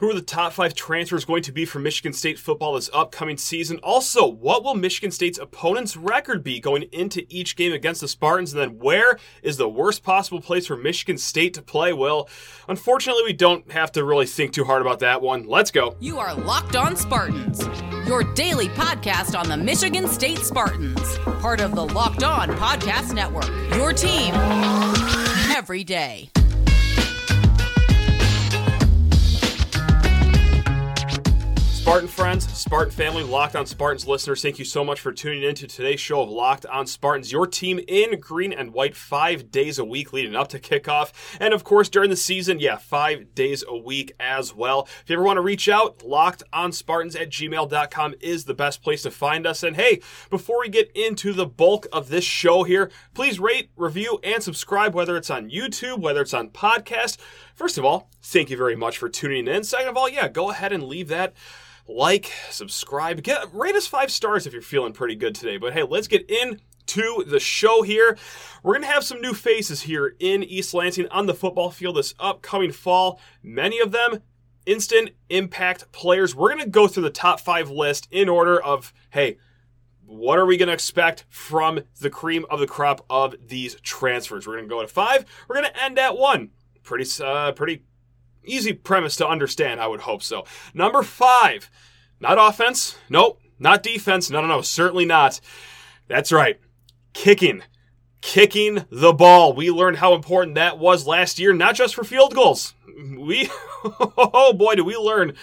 Who are the top five transfers going to be for Michigan State football this upcoming season? Also, what will Michigan State's opponent's record be going into each game against the Spartans? And then where is the worst possible place for Michigan State to play? Well, unfortunately, we don't have to really think too hard about that one. Let's go. You are Locked On Spartans, your daily podcast on the Michigan State Spartans, part of the Locked On Podcast Network. Your team every day. Spartan friends, Spartan family, Locked on Spartans listeners, thank you so much for tuning in to today's show of Locked on Spartans, your team in green and white five days a week leading up to kickoff. And of course, during the season, yeah, five days a week as well. If you ever want to reach out, locked on Spartans at gmail.com is the best place to find us. And hey, before we get into the bulk of this show here, please rate, review, and subscribe, whether it's on YouTube, whether it's on podcast. First of all, thank you very much for tuning in. Second of all, yeah, go ahead and leave that like, subscribe, get rate us five stars if you're feeling pretty good today. But hey, let's get into the show here. We're gonna have some new faces here in East Lansing on the football field this upcoming fall. Many of them instant impact players. We're gonna go through the top five list in order of hey. What are we going to expect from the cream of the crop of these transfers? We're going to go to five. We're going to end at one. Pretty, uh, pretty Easy premise to understand, I would hope so. Number five, not offense. Nope. Not defense. No, no, no. Certainly not. That's right. Kicking. Kicking the ball. We learned how important that was last year, not just for field goals. We, oh boy, did we learn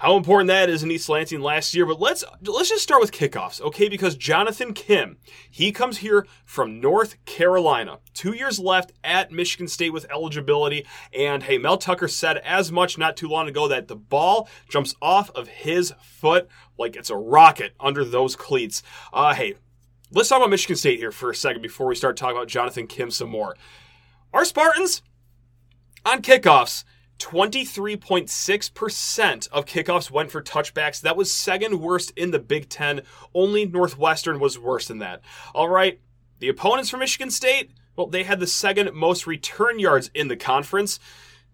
how important that is in East Lansing last year. But let's let's just start with kickoffs, okay? Because Jonathan Kim, he comes here from North Carolina. Two years left at Michigan State with eligibility. And hey, Mel Tucker said as much not too long ago that the ball jumps off of his foot like it's a rocket under those cleats. Uh, hey, let's talk about Michigan State here for a second before we start talking about Jonathan Kim some more. Our Spartans on kickoffs 23.6% of kickoffs went for touchbacks. That was second worst in the Big Ten. Only Northwestern was worse than that. All right, the opponents for Michigan State, well, they had the second most return yards in the conference.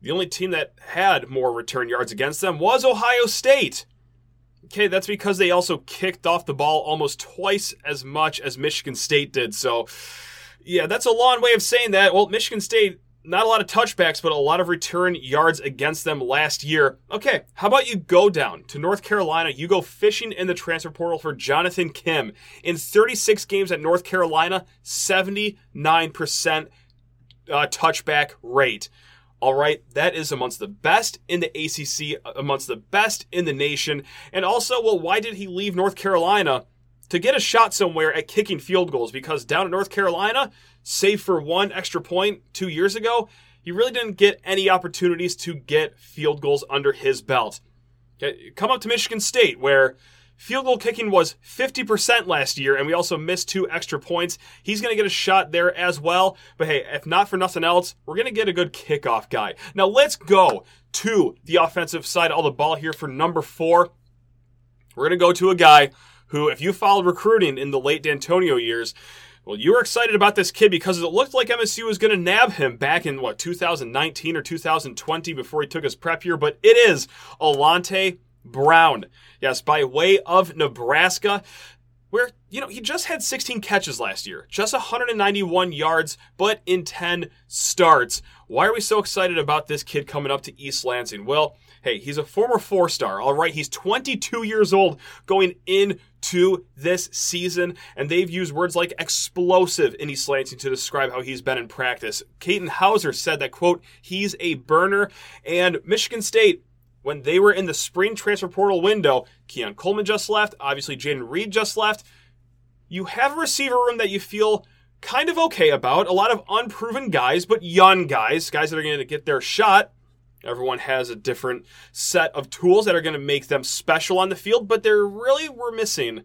The only team that had more return yards against them was Ohio State. Okay, that's because they also kicked off the ball almost twice as much as Michigan State did. So, yeah, that's a long way of saying that. Well, Michigan State not a lot of touchbacks, but a lot of return yards against them last year. Okay, how about you go down to North Carolina? You go fishing in the transfer portal for Jonathan Kim. In 36 games at North Carolina, 79% uh, touchback rate. All right, that is amongst the best in the ACC, amongst the best in the nation. And also, well, why did he leave North Carolina? To get a shot somewhere at kicking field goals because down in North Carolina, save for one extra point two years ago, he really didn't get any opportunities to get field goals under his belt. Come up to Michigan State, where field goal kicking was 50% last year, and we also missed two extra points. He's going to get a shot there as well. But hey, if not for nothing else, we're going to get a good kickoff guy. Now let's go to the offensive side of the ball here for number four. We're going to go to a guy who, if you followed recruiting in the late Dantonio years, well, you were excited about this kid because it looked like MSU was going to nab him back in what 2019 or 2020 before he took his prep year, but it is Alante Brown. Yes, by way of Nebraska where, you know, he just had 16 catches last year, just 191 yards, but in 10 starts. Why are we so excited about this kid coming up to East Lansing? Well, hey, he's a former four star, all right? He's 22 years old going into this season, and they've used words like explosive in East Lansing to describe how he's been in practice. Katin Houser said that, quote, he's a burner, and Michigan State when they were in the spring transfer portal window, Keon Coleman just left. Obviously, Jayden Reed just left. You have a receiver room that you feel kind of okay about. A lot of unproven guys, but young guys, guys that are going to get their shot. Everyone has a different set of tools that are going to make them special on the field, but they're really we're missing.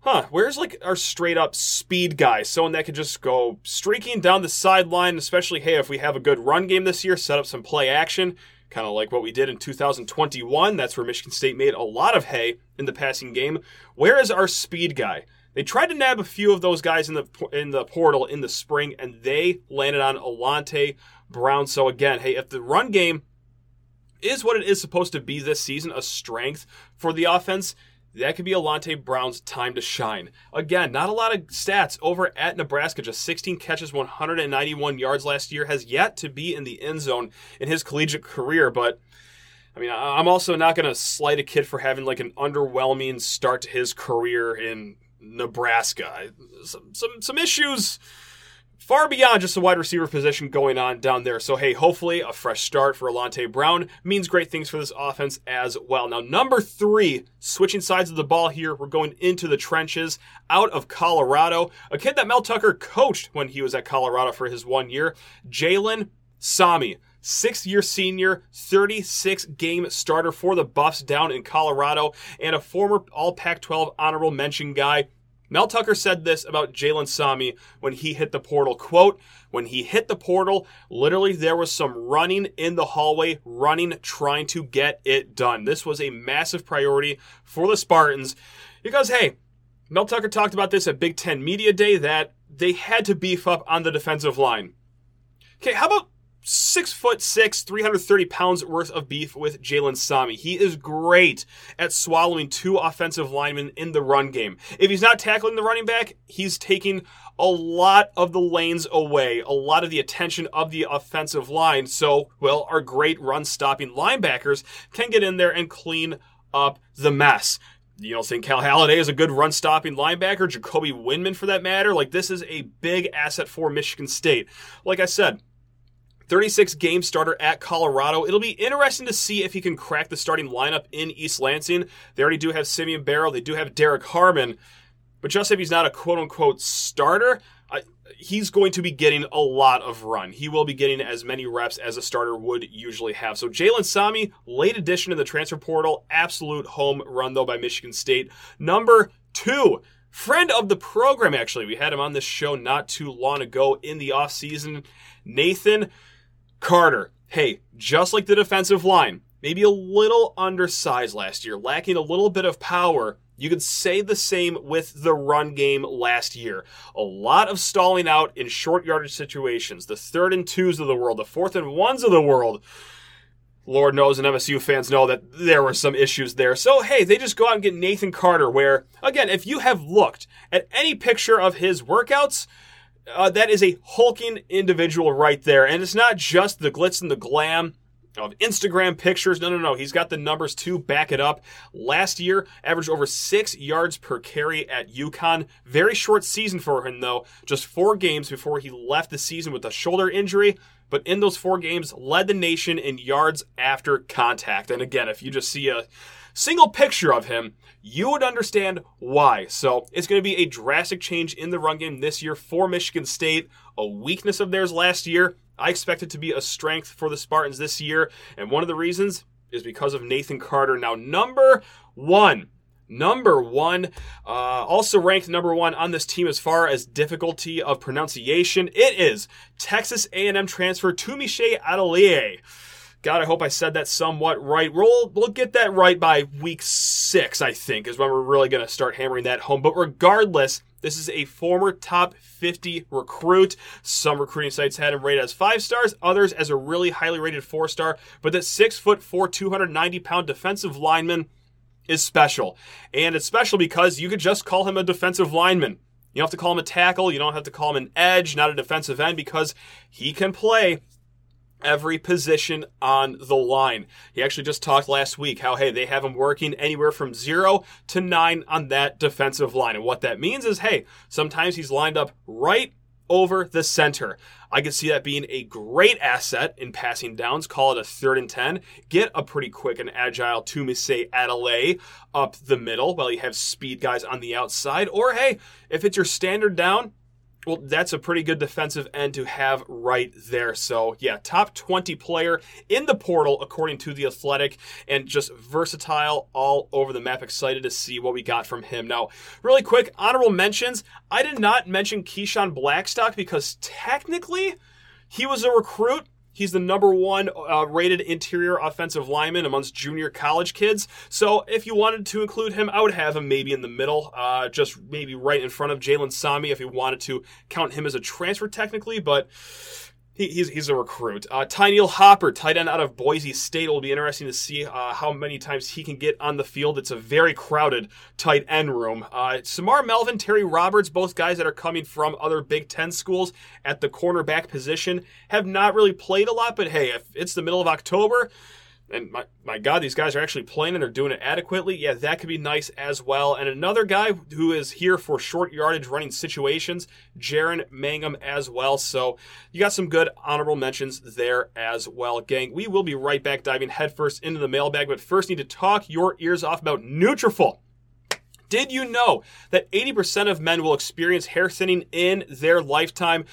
Huh, where's like our straight up speed guy? Someone that could just go streaking down the sideline, especially, hey, if we have a good run game this year, set up some play action kind of like what we did in 2021. That's where Michigan State made a lot of hay in the passing game. Where is our speed guy? They tried to nab a few of those guys in the in the portal in the spring, and they landed on Alante Brown. So again, hey, if the run game is what it is supposed to be this season, a strength for the offense, that could be Alante Brown's time to shine. Again, not a lot of stats over at Nebraska, just 16 catches, 191 yards last year, has yet to be in the end zone in his collegiate career, but I mean, I'm also not going to slight a kid for having like an underwhelming start to his career in Nebraska. Some some, some issues far beyond just the wide receiver position going on down there. So, hey, hopefully a fresh start for Alante Brown means great things for this offense as well. Now, number three, switching sides of the ball here, we're going into the trenches out of Colorado. A kid that Mel Tucker coached when he was at Colorado for his one year, Jalen Sami. Sixth year senior, 36 game starter for the Buffs down in Colorado, and a former All Pac 12 honorable mention guy Mel Tucker said this about Jalen Sami when he hit the portal. Quote, when he hit the portal, literally there was some running in the hallway, running, trying to get it done. This was a massive priority for the Spartans because, hey, Mel Tucker talked about this at Big Ten Media Day that they had to beef up on the defensive line. Okay, how about six foot six, 330 pounds worth of beef with Jalen Sami. He is great at swallowing two offensive linemen in the run game. If he's not tackling the running back, he's taking a lot of the lanes away, a lot of the attention of the offensive line. So, well, our great run stopping linebackers can get in there and clean up the mess you don't think Cal Haladay is a good run stopping linebacker, Jacoby Windmon for that matter. Like, this is a big asset for Michigan State. Like I said, 36 game starter at Colorado. It'll be interesting to see if he can crack the starting lineup in East Lansing. They already do have Simeon Barrow, they do have Derrick Harmon, but just if he's not a quote unquote starter, I, he's going to be getting a lot of run. He will be getting as many reps as a starter would usually have. So Jalen Sami, late addition in the transfer portal, absolute home run though by Michigan State. Number two, friend of the program actually. We had him on this show not too long ago in the offseason. Nathan Carter, hey, just like the defensive line, maybe a little undersized last year, lacking a little bit of power. You could say the same with the run game last year. A lot of stalling out in short yardage situations, the third and twos of the world, the fourth and ones of the world. Lord knows, and MSU fans know that there were some issues there. So, hey, they just go out and get Nathan Carter, where, again, if you have looked at any picture of his workouts, uh, that is a hulking individual right there. And it's not just the glitz and the glam of Instagram pictures. No, no, no. He's got the numbers to back it up. Last year, averaged over six yards per carry at UConn. Very short season for him, though. Just four games before he left the season with a shoulder injury. But in those four games, led the nation in yards after contact. And again, if you just see a single picture of him, you would understand why. So it's going to be a drastic change in the run game this year for Michigan State, a weakness of theirs last year. I expect it to be a strength for the Spartans this year. And one of the reasons is because of Nathan Carter. Now, number one, number one. Uh, also ranked number one on this team as far as difficulty of pronunciation. It is Texas A&M transfer Tunmise Adeleye. God, I hope I said that somewhat right. We'll, we'll get that right by week six, I think, is when we're really going to start hammering that home. But regardless, this is a former top 50 recruit. Some recruiting sites had him rated as five stars, others as a really highly rated four star. But that six foot four, 290 pound defensive lineman is special. And it's special because you could just call him a defensive lineman. You don't have to call him a tackle. You don't have to call him an edge, not a defensive end, because he can play every position on the line. He actually just talked last week how, hey, they have him working anywhere from zero to nine on that defensive line. And what that means is, hey, sometimes he's lined up right over the center. I could see that being a great asset in passing downs. Call it a third and 10. Get a pretty quick and agile Tunmise Adeleye up the middle while you have speed guys on the outside. Or hey, if it's your standard down, well, that's a pretty good defensive end to have right there. So, yeah, top 20 player in the portal, according to The Athletic, and just versatile all over the map. Excited to see what we got from him. Now, really quick, honorable mentions. I did not mention Keyshawn Blackstock because technically he was a recruit He's the number one uh, rated interior offensive lineman amongst junior college kids. So if you wanted to include him, I would have him maybe in the middle, uh, just maybe right in front of Jalen Sami if you wanted to count him as a transfer technically. But He, he's, he's a recruit. Uh, Tyneil Hopper, tight end out of Boise State. It will be interesting to see uh, how many times he can get on the field. It's a very crowded tight end room. Uh, Samar Melvin, Terry Roberts, both guys that are coming from other Big Ten schools at the cornerback position, have not really played a lot. But hey, if it's the middle of October, and my, my God, these guys are actually playing and they're doing it adequately. Yeah, that could be nice as well. And another guy who is here for short yardage running situations, Jaren Mangham as well. So you got some good honorable mentions there as well, gang. We will be right back diving headfirst into the mailbag, but first need to talk your ears off about Nutrafol. Did you know that 80% of men will experience hair thinning in their lifetime?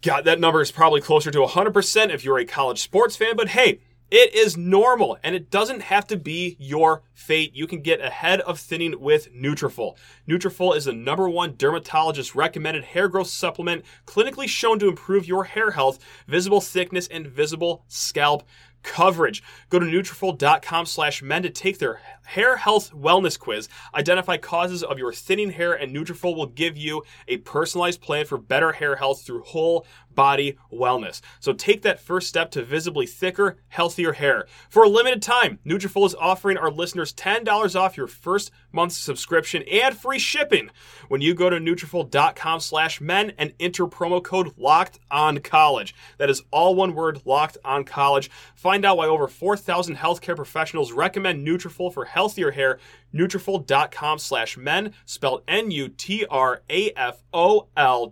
God, that number is probably closer to 100% if you're a college sports fan, but hey, it is normal and it doesn't have to be your fate. You can get ahead of thinning with Nutrafol. Nutrafol is the number one dermatologist recommended hair growth supplement clinically shown to improve your hair health, visible thickness, and visible scalp coverage. Go to Nutrafol.com slash men to take their hair health wellness quiz. Identify causes of your thinning hair and Nutrafol will give you a personalized plan for better hair health through whole body wellness. So take that first step to visibly thicker, healthier hair. For a limited time, Nutrafol is offering our listeners $10 off your first month's subscription and free shipping when you go to Nutrafol.com slash men and enter promo code LOCKED on college. That is all one word, LOCKED on college. Find out why over 4,000 healthcare professionals recommend Nutrafol for healthier hair Nutrafol.com slash men, spelled N-U-T-R-A-F-O-L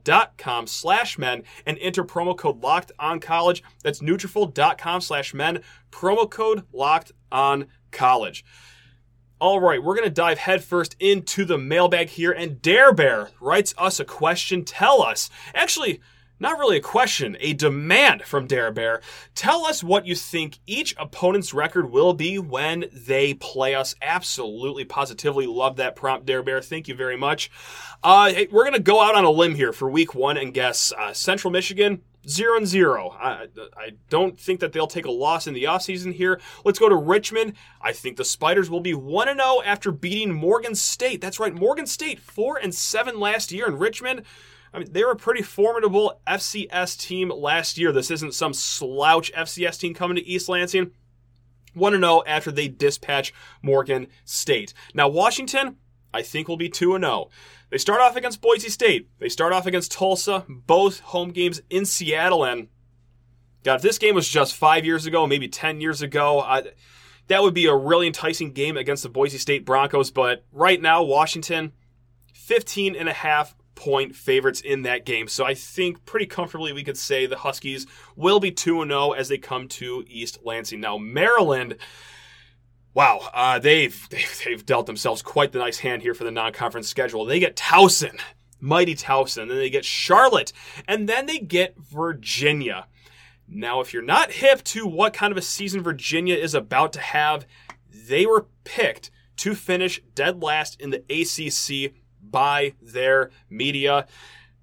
dot com slash men, and enter promo code locked on college. That's Nutrafol.com slash men, promo code locked on college. All right, we're going to dive headfirst into the mailbag here, and Dare Bear writes us a question. Tell us. Actually, not really a question, a demand from Dare Bear. Tell us what you think each opponent's record will be when they play us. Absolutely, positively love that prompt, Dare Bear. Thank you very much. Uh, we're going to go out on a limb here for week one and guess uh, Central Michigan. Zero and zero. I, I don't think that they'll take a loss in the offseason here. Let's go to Richmond. I think the Spiders will be 1 0 after beating Morgan State. That's right, Morgan State 4 and 7 last year, in Richmond I mean, they were a pretty formidable FCS team last year. This isn't some slouch FCS team coming to East Lansing. 1 0 after they dispatch Morgan State. Now, Washington, I think, will be 2 0. They start off against Boise State. They start off against Tulsa, both home games in Seattle. And, God, if this game was just five years ago, maybe 10 years ago, I, that would be a really enticing game against the Boise State Broncos. But right now, Washington, 15 and a half point favorites in that game. So I think pretty comfortably we could say the Huskies will be 2 0 as they come to East Lansing. Now, Maryland. Wow, uh, they've, they've dealt themselves quite the nice hand here for the non-conference schedule. They get Towson, mighty Towson, then they get Charlotte, and then they get Virginia. Now, if you're not hip to what kind of a season Virginia is about to have, they were picked to finish dead last in the ACC by their media.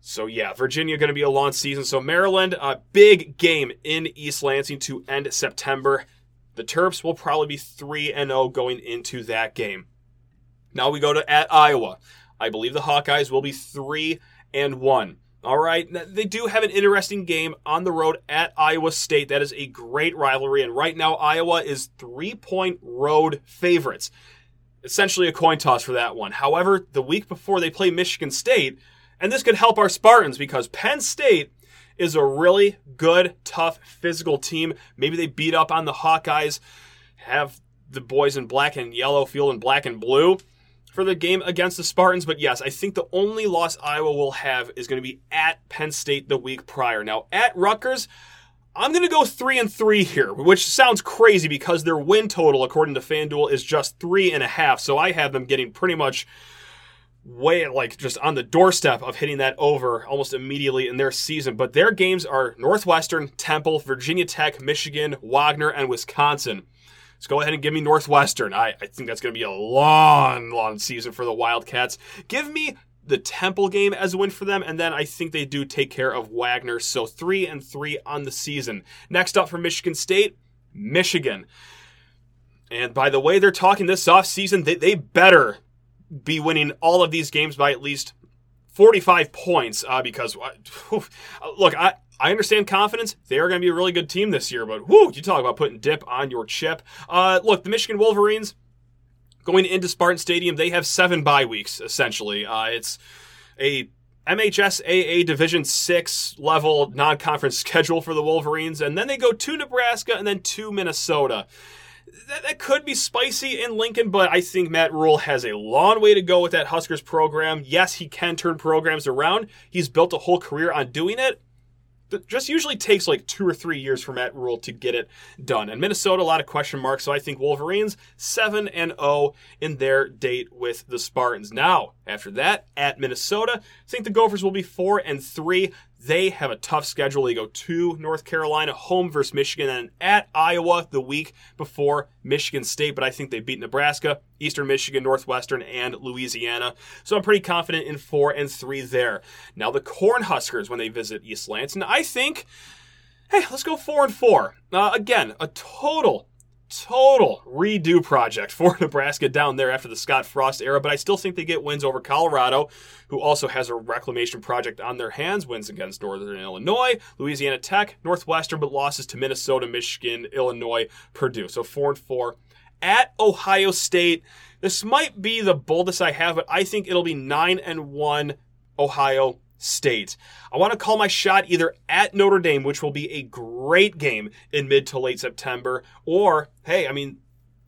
So yeah, Virginia going to be a long season. So Maryland, a big game in East Lansing to end September. The Terps will probably be 3 and 0 going into that game. Now we go to at Iowa. I believe the Hawkeyes will be 3 and 1. All right, they do have an interesting game on the road at Iowa State. That is a great rivalry, and right now Iowa is three point road favorites essentially a coin toss for that one. However, the week before they play Michigan State, and this could help our Spartans because Penn State is a really good, tough, physical team. Maybe they beat up on the Hawkeyes, have the boys in black and yellow field in black and blue for the game against the Spartans. But yes, I think the only loss Iowa will have is going to be at Penn State the week prior. Now, at Rutgers, I'm going to go three and three here, which sounds crazy because their win total, according to FanDuel, is just three and a half. So I have them getting pretty much way like just on the doorstep of hitting that over almost immediately in their season. But their games are Northwestern, Temple, Virginia Tech, Michigan, Wagner, and Wisconsin. Let's go ahead and give me Northwestern. I, I think that's going to be a long, long season for the Wildcats. Give me the Temple game as a win for them, and then I think they do take care of Wagner. So three and three on the season. Next up for Michigan State, Michigan. And by the way they're talking this offseason, they, they better be winning all of these games by at least 45 points uh, because, uh, look, I, I understand confidence. They are going to be a really good team this year, but whoo, you talk about putting dip on your chip. Uh, look, the Michigan Wolverines going into Spartan Stadium, they have seven bye weeks essentially. Uh, it's a MHSAA Division Six level non-conference schedule for the Wolverines, and then they go to Nebraska and then to Minnesota. That, that, could be spicy in Lincoln, but I think Matt Rhule has a long way to go with that Huskers program. Yes, he can turn programs around. He's built a whole career on doing it that just usually takes like two or three years for Matt Rhule to get it done. And Minnesota, a lot of question marks. So I think Wolverines seven and zero oh in their date with the Spartans. Now after that at Minnesota, I think the Gophers will be four and three. They have a tough schedule. They go to North Carolina, home versus Michigan, and at Iowa the week before Michigan State. But I think they beat Nebraska, Eastern Michigan, Northwestern, and Louisiana. So I'm pretty confident in four and three there. Now the Cornhuskers when they visit East Lansing, I think. Hey, let's go four and four. Uh, again, a total total redo project for Nebraska down there after the Scott Frost era, but I still think they get wins over Colorado, who also has a reclamation project on their hands, wins against Northern Illinois, Louisiana Tech, Northwestern, but losses to Minnesota, Michigan, Illinois, Purdue. So 4 and 4 at Ohio State. This might be the boldest I have, but I think it'll be 9 and 1 Ohio State. I want to call my shot either at Notre Dame, which will be a great game in mid to late September, or, hey, I mean,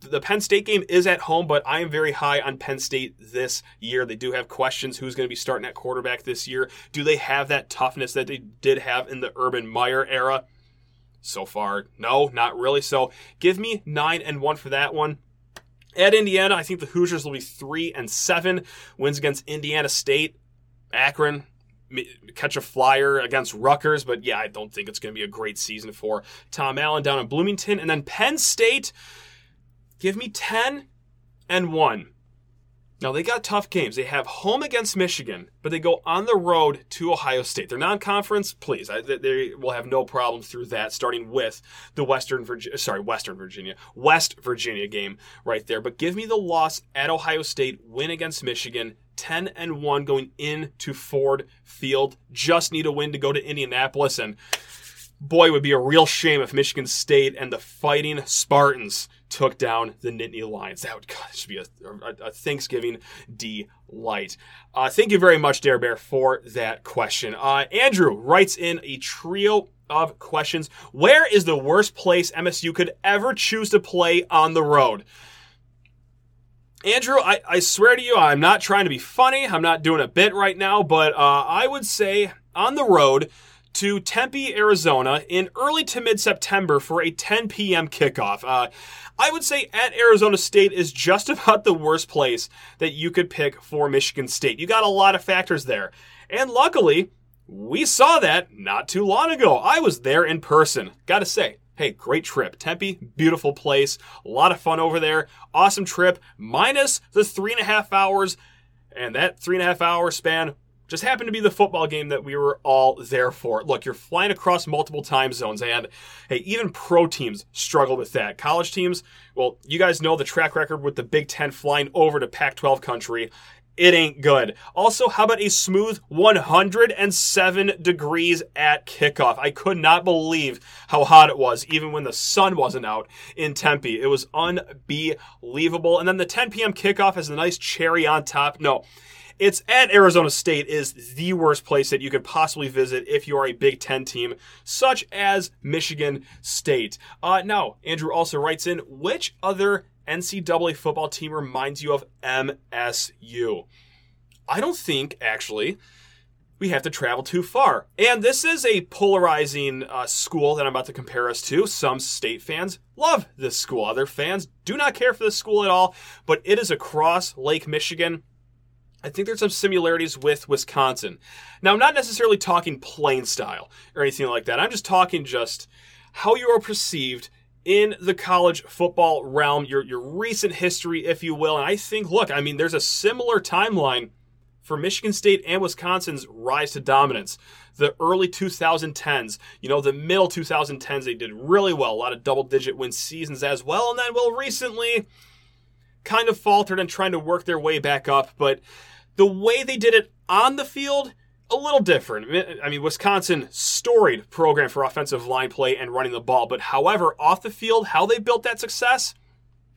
the Penn State game is at home, but I am very high on Penn State this year. They do have questions who's going to be starting at quarterback this year. Do they have that toughness that they did have in the Urban Meyer era? So far, no, not really. So give me nine and one for that one. At Indiana, I think the Hoosiers will be three and seven. Wins against Indiana State, Akron, catch a flyer against Rutgers, but yeah, I don't think it's going to be a great season for Tom Allen down in Bloomington. And then Penn State, give me 10 and 1. Now, they got tough games. They have home against Michigan, but they go on the road to Ohio State. They're non conference, please. they will have no problems through that, starting with the Western Virginia, sorry, Western Virginia, West Virginia game right there. But give me the loss at Ohio State, win against Michigan, 10 and 1 going into Ford Field. Just need a win to go to Indianapolis. And boy, it would be a real shame if Michigan State and the Fighting Spartans took down the Nittany Lions. That would God, should be a, a, a Thanksgiving delight. Uh, thank you very much, Dare Bear, for that question. Uh, Andrew writes in a trio of questions. Where is the worst place MSU could ever choose to play on the road? Andrew, I, I swear to you, I'm not trying to be funny. I'm not doing a bit right now, but uh, I would say on the road to Tempe, Arizona in early to mid September for a 10 p.m. kickoff. Uh, I would say at Arizona State is just about the worst place that you could pick for Michigan State. You got a lot of factors there. And luckily, we saw that not too long ago. I was there in person. Gotta say, hey, great trip. Tempe, beautiful place. A lot of fun over there. Awesome trip, minus the three and a half hours. And that three and a half hour span just happened to be the football game that we were all there for. Look, you're flying across multiple time zones, and hey, even pro teams struggle with that. College teams, well, you guys know the track record with the Big Ten flying over to Pac 12 country it ain't good. Also, how about a smooth 107 degrees at kickoff? I could not believe how hot it was, even when the sun wasn't out in Tempe. It was unbelievable. And then the 10 p.m. kickoff has a nice cherry on top. No, it's at Arizona State is the worst place that you could possibly visit if you are a Big Ten team, such as Michigan State. Uh, now, Andrew also writes in, which other NCAA football team reminds you of MSU? I don't think, actually, we have to travel too far. And this is a polarizing uh, school that I'm about to compare us to. Some state fans love this school. Other fans do not care for this school at all, but it is across Lake Michigan. I think there's some similarities with Wisconsin. Now, I'm not necessarily talking playing style or anything like that. I'm just talking just how you are perceived in the college football realm, your your recent history, if you will. And I think, look, I mean, there's a similar timeline for Michigan State and Wisconsin's rise to dominance. The early 2010s, you know, the middle 2010s, they did really well. A lot of double digit win seasons as well. And then, well, recently kind of faltered and trying to work their way back up. But the way they did it on the field a little different. I mean, Wisconsin, storied program for offensive line play and running the ball. But however, off the field, how they built that success,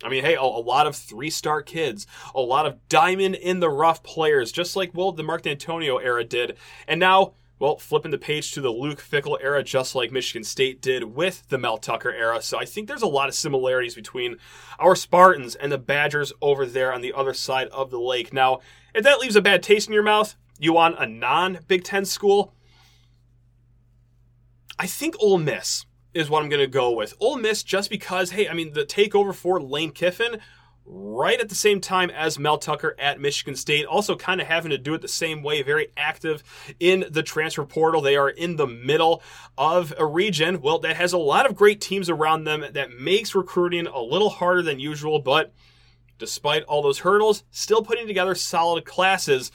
I mean, hey, a, lot of three star kids, a lot of diamond in the rough players, just like, well, the Mark Dantonio era did. And now, well, flipping the page to the Luke Fickell era, just like Michigan State did with the Mel Tucker era. So I think there's a lot of similarities between our Spartans and the Badgers over there on the other side of the lake. Now, if that leaves a bad taste in your mouth, you want a non Big Ten school? I think Ole Miss is what I'm going to go with. Ole Miss, just because, hey, I mean, the takeover for Lane Kiffin right at the same time as Mel Tucker at Michigan State, also kind of having to do it the same way, very active in the transfer portal. They are in the middle of a region, well, that has a lot of great teams around them that makes recruiting a little harder than usual, but despite all those hurdles, still putting together solid classes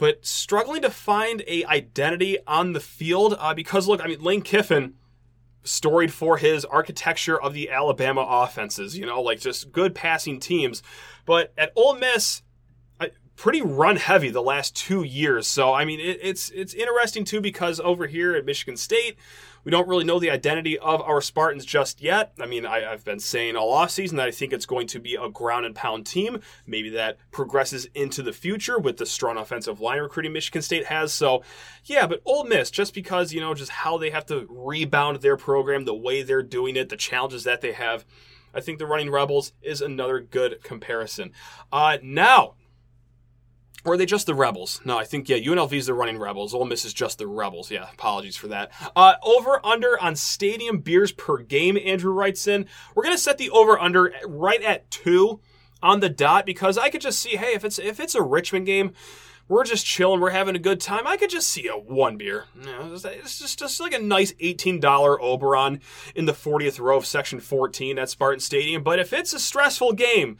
but struggling to find a identity on the field uh, because look, I mean Lane Kiffin storied for his architecture of the Alabama offenses, you know, like just good passing teams. But at Ole Miss, pretty run heavy the last two years. So I mean, it, it's it's interesting too because over here at Michigan State, we don't really know the identity of our Spartans just yet. I mean, I, have been saying all offseason that I think it's going to be a ground and pound team. Maybe that progresses into the future with the strong offensive line recruiting Michigan State has. So, yeah, but Ole Miss, just because, you know, just how they have to rebound their program, the way they're doing it, the challenges that they have. I think the Running Rebels is another good comparison. Uh, now, or are they just the Rebels? No, I think, yeah, UNLV is the running Rebels. Ole Miss is just the Rebels. Yeah, apologies for that. Uh, over under on stadium beers per game, Andrew writes in. We're going to set the over under right at two on the dot because I could just see, hey, if it's if it's a Richmond game, we're just chilling, we're having a good time. I could just see a one beer. It's just, just like a nice $18 Oberon in the 40th row of section 14 at Spartan Stadium. But if it's a stressful game,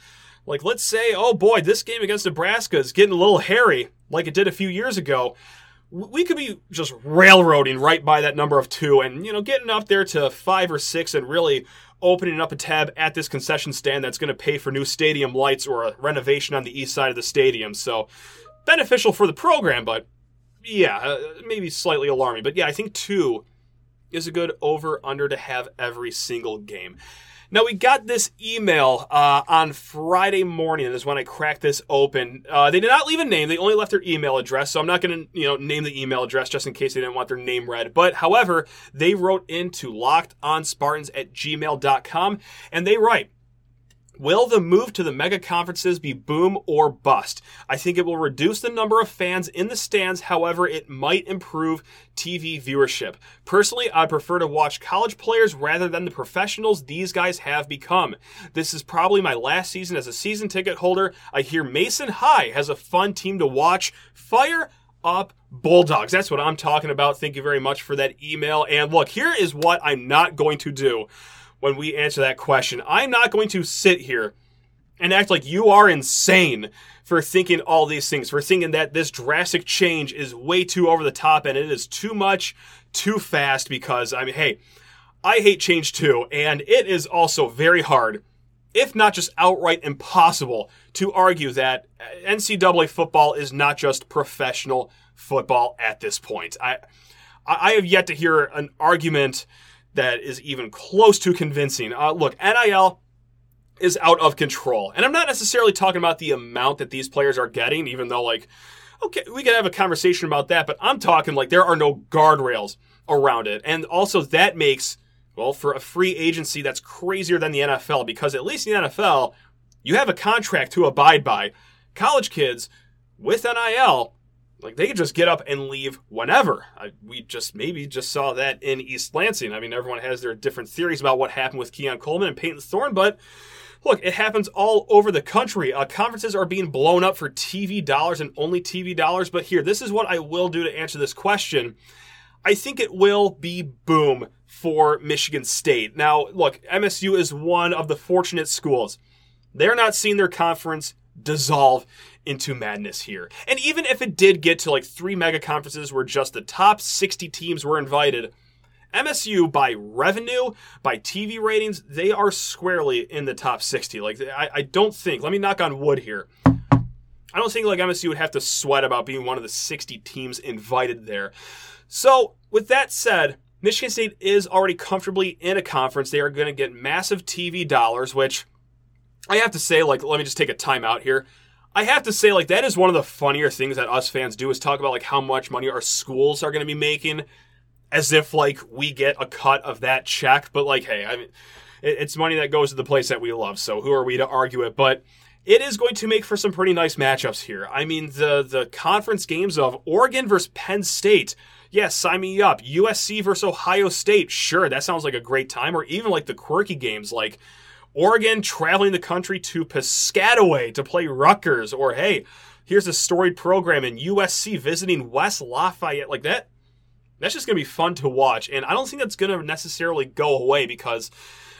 like, let's say, oh boy, this game against Nebraska is getting a little hairy, like it did a few years ago. We could be just railroading right by that number of two and, you know, getting up there to five or six and really opening up a tab at this concession stand that's going to pay for new stadium lights or a renovation on the east side of the stadium. So, beneficial for the program, but yeah, uh, maybe slightly alarming. But yeah, I think two is a good over under to have every single game. Now we got this email uh, on Friday morning, and is when I cracked this open. Uh, they did not leave a name; they only left their email address. So I'm not going to, you know, name the email address just in case they didn't want their name read. But however, they wrote into lockedonspartans at gmail.com, and they write. Will the move to the mega conferences be boom or bust? I think it will reduce the number of fans in the stands, however, it might improve TV viewership. Personally, I prefer to watch college players rather than the professionals these guys have become. This is probably my last season as a season ticket holder. I hear Mason High has a fun team to watch. Fire up Bulldogs. That's what I'm talking about. Thank you very much for that email. And look, here is what I'm not going to do when we answer that question. I'm not going to sit here and act like you are insane for thinking all these things, for thinking that this drastic change is way too over the top and it is too much, too fast, because, I mean, hey, I hate change too, and it is also very hard, if not just outright impossible, to argue that NCAA football is not just professional football at this point. I, I have yet to hear an argument that is even close to convincing. Uh, look, NIL is out of control. And I'm not necessarily talking about the amount that these players are getting, even though, like, okay, we can have a conversation about that, but I'm talking like there are no guardrails around it. And also, that makes, well, for a free agency, that's crazier than the NFL because at least in the NFL, you have a contract to abide by. College kids with NIL, like they could just get up and leave whenever. I, we just maybe just saw that in East Lansing. I mean, everyone has their different theories about what happened with Keon Coleman and Payton Thorne, but look, it happens all over the country. Uh, conferences are being blown up for TV dollars and only TV dollars. But here, this is what I will do to answer this question. I think it will be boom for Michigan State. Now, look, MSU is one of the fortunate schools. They're not seeing their conference dissolve into madness here. And even if it did get to like three mega conferences where just the top 60 teams were invited, MSU by revenue, by TV ratings, they are squarely in the top 60. Like I, I don't think, let me knock on wood here. I don't think like MSU would have to sweat about being one of the 60 teams invited there. So, with that said, Michigan State is already comfortably in a conference. They are going to get massive TV dollars, which I have to say, like, let me just take a timeout here. I have to say, like, that is one of the funnier things that us fans do is talk about like how much money our schools are going to be making, as if like we get a cut of that check. But like, hey, I mean, it's money that goes to the place that we love. So who are we to argue it? But it is going to make for some pretty nice matchups here. I mean, the the conference games of Oregon versus Penn State. Yes, yeah, sign me up. USC versus Ohio State. Sure, that sounds like a great time. Or even like the quirky games like Oregon traveling the country to Piscataway to play Rutgers. Or hey, here's a storied program in USC visiting West Lafayette. Like that. That's just going to be fun to watch. And I don't think that's going to necessarily go away because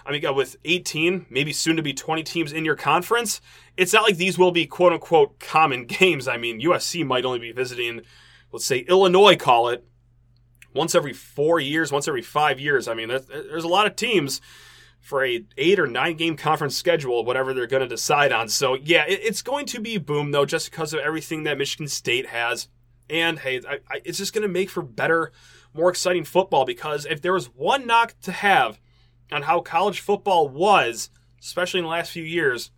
I mean, with 18, maybe soon to be 20 teams in your conference, it's not like these will be quote unquote common games. I mean, USC might only be visiting, let's say, Illinois, call it, once every four years, once every five years. I mean, there's a lot of teams for a eight or nine game conference schedule, whatever they're going to decide on. So yeah, it's going to be boom though, just because of everything that Michigan State has. And hey, I, I, it's just going to make for better, more exciting football because if there was one knock to have on how college football was, especially in the last few years,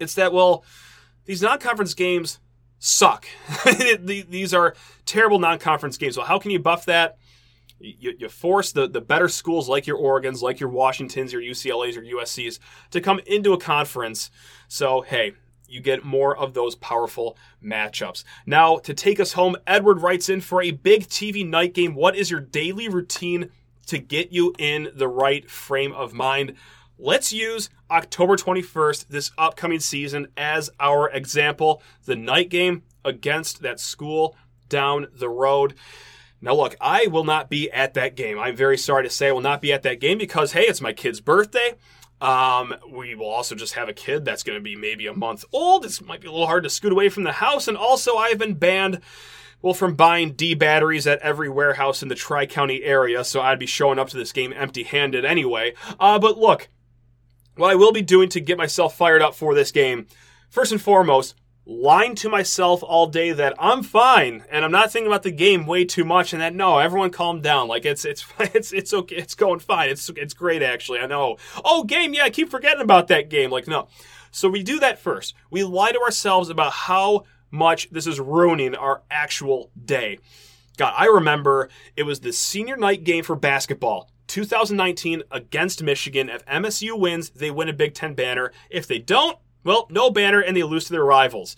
it's that, well, these non conference games suck. these are terrible non conference games. Well, how can you buff that? You, you, force the, the better schools like your Oregons, like your Washingtons, your UCLAs, your USCs to come into a conference. So, hey, you get more of those powerful matchups. Now, to take us home, Edward writes in for a big TV night game. What is your daily routine to get you in the right frame of mind. Let's use October 21st, this upcoming season, as our example. The night game against that school down the road. Now, look, I will not be at that game. I'm very sorry to say I will not be at that game because, hey, it's my kid's birthday. Um, we will also just have a kid that's going to be maybe a month old. This might be a little hard to scoot away from the house. And also, I've been banned well, from buying D batteries at every warehouse in the Tri County area, so I'd be showing up to this game empty handed anyway. Uh, but look, what I will be doing to get myself fired up for this game, first and foremost, lying to myself all day that I'm fine and I'm not thinking about the game way too much and that no, everyone calm down. Like it's it's it's it's okay. It's going fine. It's it's great actually. I know. Oh, game, yeah, I keep forgetting about that game. Like no. So we do that first. We lie to ourselves about how much this is ruining our actual day. God, I remember it was the senior night game for basketball. 2019 against Michigan. If MSU wins, they win a Big Ten banner. If they don't, well, no banner and they lose to their rivals.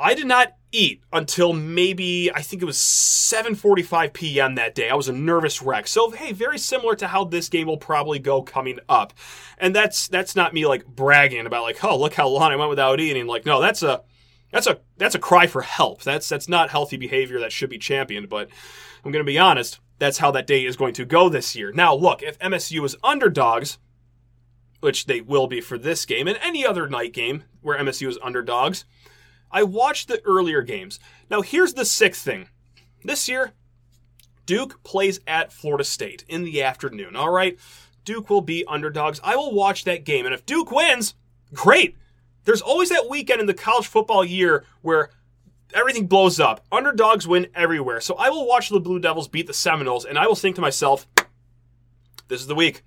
I did not eat until maybe I think it was 7:45 p.m. that day. I was a nervous wreck. So hey, very similar to how this game will probably go coming up. And that's that's not me like bragging about like, "Oh, look how long I went without eating." Like, no, that's a that's a that's a cry for help. That's that's not healthy behavior that should be championed. But I'm going to be honest. That's how that day is going to go this year. Now, look, if MSU is underdogs, which they will be for this game and any other night game where MSU is underdogs, I watched the earlier games. Now, here's the sixth thing. This year, Duke plays at Florida State in the afternoon. All right, Duke will be underdogs. I will watch that game, and if Duke wins, great. There's always that weekend in the college football year where everything blows up. Underdogs win everywhere. So I will watch the Blue Devils beat the Seminoles and I will think to myself, this is the week.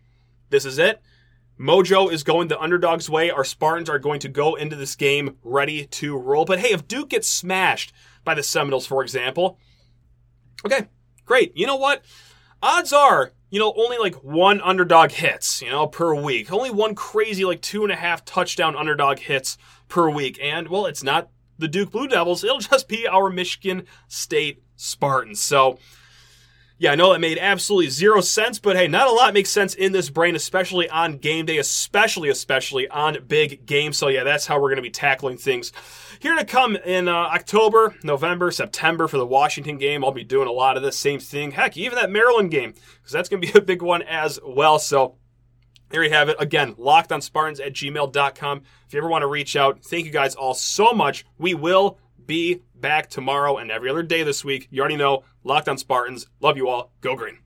This is it. Mojo is going the underdog's way. Our Spartans are going to go into this game ready to roll. But hey, if Duke gets smashed by the Seminoles, for example, okay, great. You know what? Odds are you know, only like one underdog hits, you know, per week. Only one crazy, like two and a half touchdown underdog hits per week. And, well, it's not the Duke Blue Devils. It'll just be our Michigan State Spartans. So, yeah, I know that made absolutely zero sense, but hey, not a lot makes sense in this brain, especially on game day, especially, especially on big games. So, yeah, that's how we're going to be tackling things here to come in uh, October, November, September for the Washington game. I'll be doing a lot of the same thing. Heck, even that Maryland game, because that's going to be a big one as well. So there you have it. Again, locked on Spartans at gmail.com. If you ever want to reach out, thank you guys all so much. We will be back tomorrow and every other day this week. You already know, Locked on Spartans. Love you all. Go green.